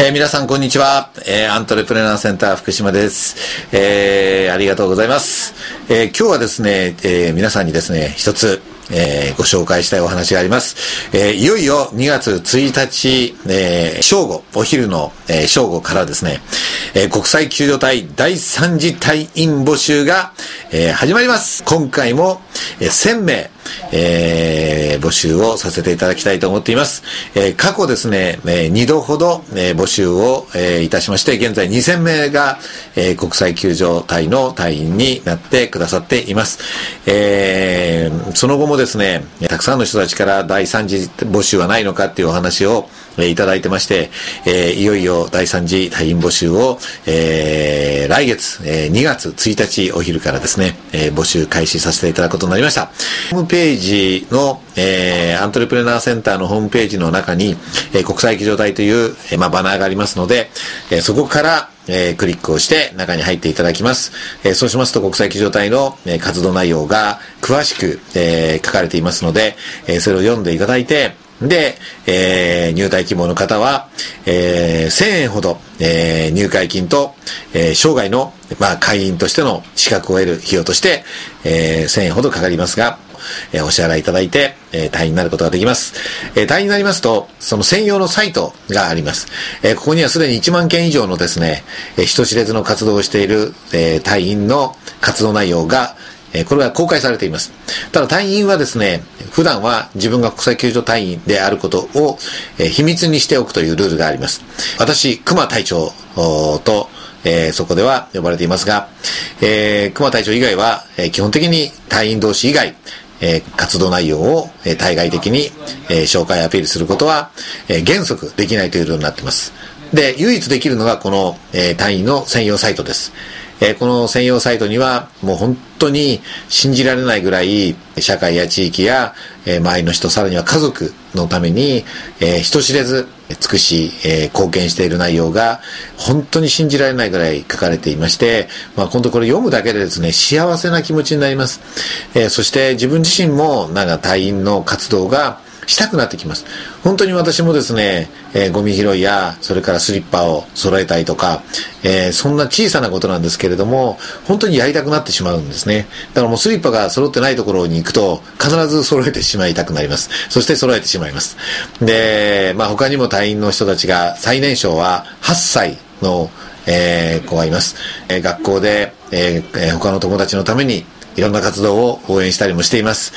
えー、皆さんこんにちは、えー、アントレプレナーセンター福島です、えー、ありがとうございます、え、今日はですね、え、皆さんにですね一つえー、ご紹介したいお話があります。え、いよいよ2月1日、え、正午、お昼の、え、正午からですね、え、国際救助隊第3次隊員募集が、え、始まります。今回も、えー、1000名、えー、募集をさせていただきたいと思っています。えー、過去ですね、えー、2度ほど、えー、募集を、えー、いたしまして、現在2000名が、えー、国際救助隊の隊員になってくださっています。えー、その後もですね、たくさんの人たちから第3次募集はないのかっていうお話を、えー、いただいてまして、えー、いよいよ第3次隊員募集を、えー、来月、えー、2月1日お昼からですね、えー、募集開始させていただくことになりました。ホームページの、えー、アントレプレナーセンターのホームページの中に、えー、国際機場隊という、えー、まあ、バナーがありますので、えー、そこから、えー、クリックをして中に入っていただきます。えー、そうしますと国際機場隊の、えー、活動内容が詳しく、えー、書かれていますので、えー、それを読んでいただいて、で、えー、入隊希望の方は、えー、1000円ほど、えー、入会金と、えー、生涯の、まあ、会員としての資格を得る費用として、えー、1000円ほどかかりますが、えー、お支払いいただいて、えー、隊員になることができます。えー、隊員になりますと、その専用のサイトがあります。えー、ここにはすでに1万件以上のですね、えー、人知れずの活動をしている、えー、隊員の活動内容が、えこれは公開されています。ただ隊員はですね、普段は自分が国際救助隊員であることを、え秘密にしておくというルールがあります。私、熊隊長と、えー、そこでは呼ばれていますが、えー、熊隊長以外は、え、基本的に隊員同士以外、え、活動内容を、え、対外的に、え、紹介アピールすることは、え、原則できないというルールになっています。で、唯一できるのがこの、え、隊員の専用サイトです。え、この専用サイトには、もう本当に信じられないぐらい、社会や地域や、え、周りの人、さらには家族のために、え、人知れず、尽くし、え、貢献している内容が、本当に信じられないぐらい書かれていまして、まあ、今度これ読むだけでですね、幸せな気持ちになります。え、そして自分自身も、なんか隊員の活動が、したくなってきます。本当に私もですね、えー、ゴミ拾いや、それからスリッパを揃えたりとか、えー、そんな小さなことなんですけれども、本当にやりたくなってしまうんですね。だからもうスリッパが揃ってないところに行くと、必ず揃えてしまいたくなります。そして揃えてしまいます。で、まあ他にも隊員の人たちが、最年少は8歳の、えー、子がいます。えー、学校で、えー、他の友達のためにいろんな活動を応援したりもしています。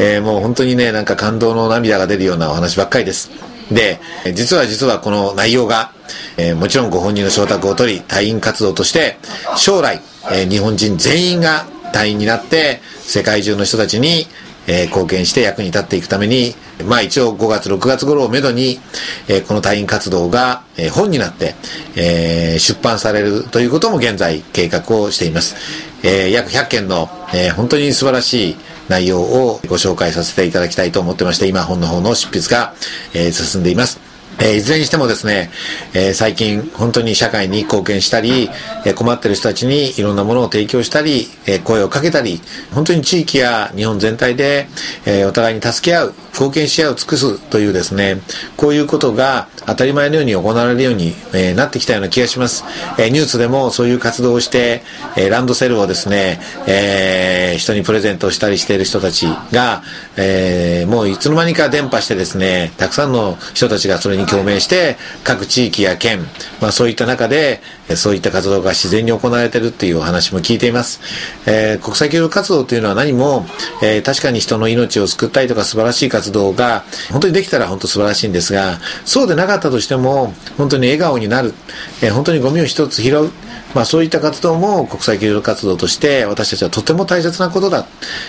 えー、もう本当にね、なんか感動の涙が出るようなお話ばっかりです。で、実は実はこの内容が、えー、もちろんご本人の承諾を取り、隊員活動として、将来、えー、日本人全員が隊員になって、世界中の人たちに、えー、貢献して役に立っていくために、まあ一応5月、6月頃をめどに、えー、この隊員活動が、えー、本になって、えー、出版されるということも現在計画をしています。えー、約100件の、えー、本当に素晴らしい内容をご紹介させていただきたいと思ってまして、今本の方の執筆が、えー、進んでいます。え、いずれにしてもですね、え、最近本当に社会に貢献したり、え、困ってる人たちにいろんなものを提供したり、え声をかけたり、本当に地域や日本全体で、えお互いに助け合う、貢献し合う、尽くすというですね、こういうことが当たり前のように行われるように、えなってきたような気がします。えニュースでもそういう活動をして、えランドセルをですね、え人にプレゼントしたりしている人たちが、えもういつの間にか伝播してですね、たくさんの人たちがそれに共鳴して、各地域や県、まあそういった中で、そういった活動が自然に行われているっていうお話も聞いています。えー、国際協力活動というのは何も、えー、確かに人の命を救ったりとか素晴らしい活動が、本当にできたら本当素晴らしいんですが、そうでなかったとしても、本当に笑顔になる、えー、本当にゴミを一つ拾う、まあ、そういった活動も国際協力活動として私たちはとても大切なことだ、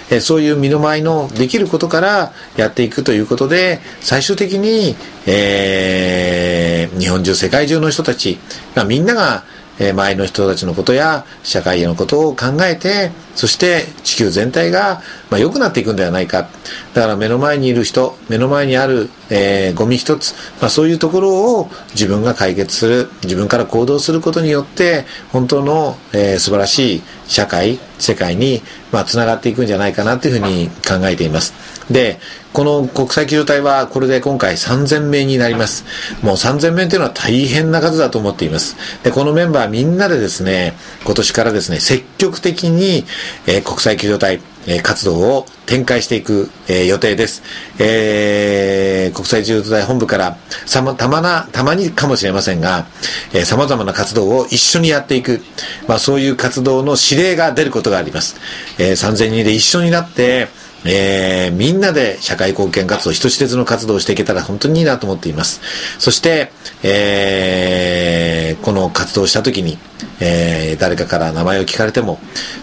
え、そういう身の回りのできることからやっていくということで最終的に、えー、日本中世界中の人たちがみんながえ周りの人たちのことや社会へのことを考えて、そして地球全体が、まあ、良くなっていくんではないか。だから目の前にいる人、目の前にある、えー、ゴミ一つ、まあ、そういうところを自分が解決する、自分から行動することによって、本当の、えー、素晴らしい社会、世界に、まあ、繋がっていくんじゃないかなというふうに考えています。で、この国際救助隊はこれで今回3000名になります。もう3000名というのは大変な数だと思っています。で、このメンバーみんなでですね、今年からですね、積極的に、えー、国際救助隊、え、活動を展開していく、え、予定です。えー、国際救助隊本部からさま、たまな、たまにかもしれませんが、えー、様々な活動を一緒にやっていく、まあそういう活動の指令が出ることがあります。えー、3000人で一緒になって、えー、みんなで社会貢献活動、人知れずの活動をしていけたら本当にいいなと思っています。そして、えー、この活動した時に、えー、誰かから名前を聞かれても、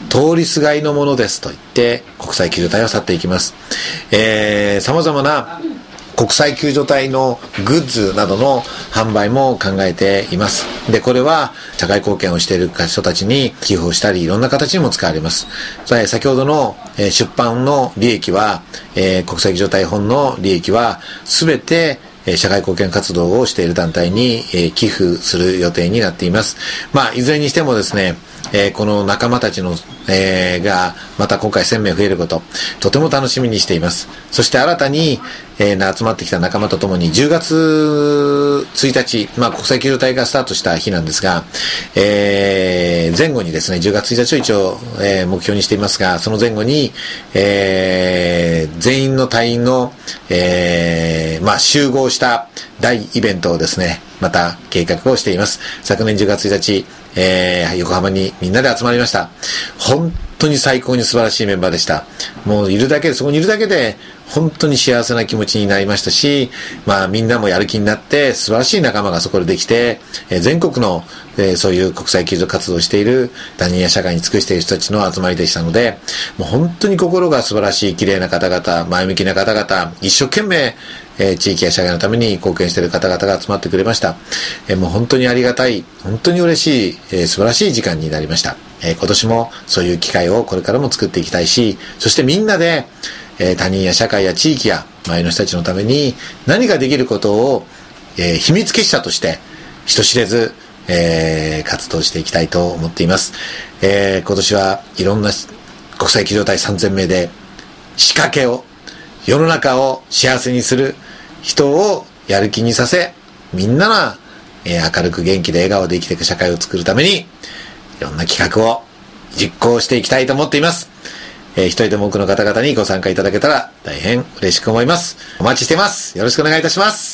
通りすがりのものですと言って、国際救助隊を去っていきます。えー、様々な国際救助隊のグッズなどの販売も考えています。で、これは社会貢献をしている人たちに寄付をしたり、いろんな形にも使われます。先ほどの出版の利益は、国際救助隊本の利益は、すべて社会貢献活動をしている団体に寄付する予定になっています。まあ、いずれにしてもですね、えー、この仲間たちの、えー、が、また今回1000名増えること、とても楽しみにしています。そして新たに、えー、集まってきた仲間とともに、10月1日、まあ、国際救助隊がスタートした日なんですが、えー、前後にですね、10月1日を一応、えー、目標にしていますが、その前後に、えー、全員の隊員の、えー、まあ、集合した大イベントをですね、また計画をしています。昨年10月1日、えー、横浜にみんなで集まりました。本当に最高に素晴らしいメンバーでした。もういるだけで、そこにいるだけで、本当に幸せな気持ちになりましたし、まあみんなもやる気になって素晴らしい仲間がそこでできて、えー、全国の、えー、そういう国際救助活動をしている他人や社会に尽くしている人たちの集まりでしたので、もう本当に心が素晴らしい綺麗な方々、前向きな方々、一生懸命、えー、地域や社会のために貢献している方々が集まってくれました。えー、もう本当にありがたい、本当に嬉しい、えー、素晴らしい時間になりました。えー、今年もそういう機会をこれからも作っていきたいし、そしてみんなで、えー、他人や社会や地域や周りの人たちのために何かできることを、えー、秘密結社として人知れず、えー、活動していきたいと思っています。えー、今年はいろんな国際機動隊3000名で仕掛けを、世の中を幸せにする人をやる気にさせ、みんなが、えー、明るく元気で笑顔で生きていく社会を作るために、いろんな企画を実行していきたいと思っています。えー、一人でも多くの方々にご参加いただけたら大変嬉しく思います。お待ちしてます。よろしくお願いいたします。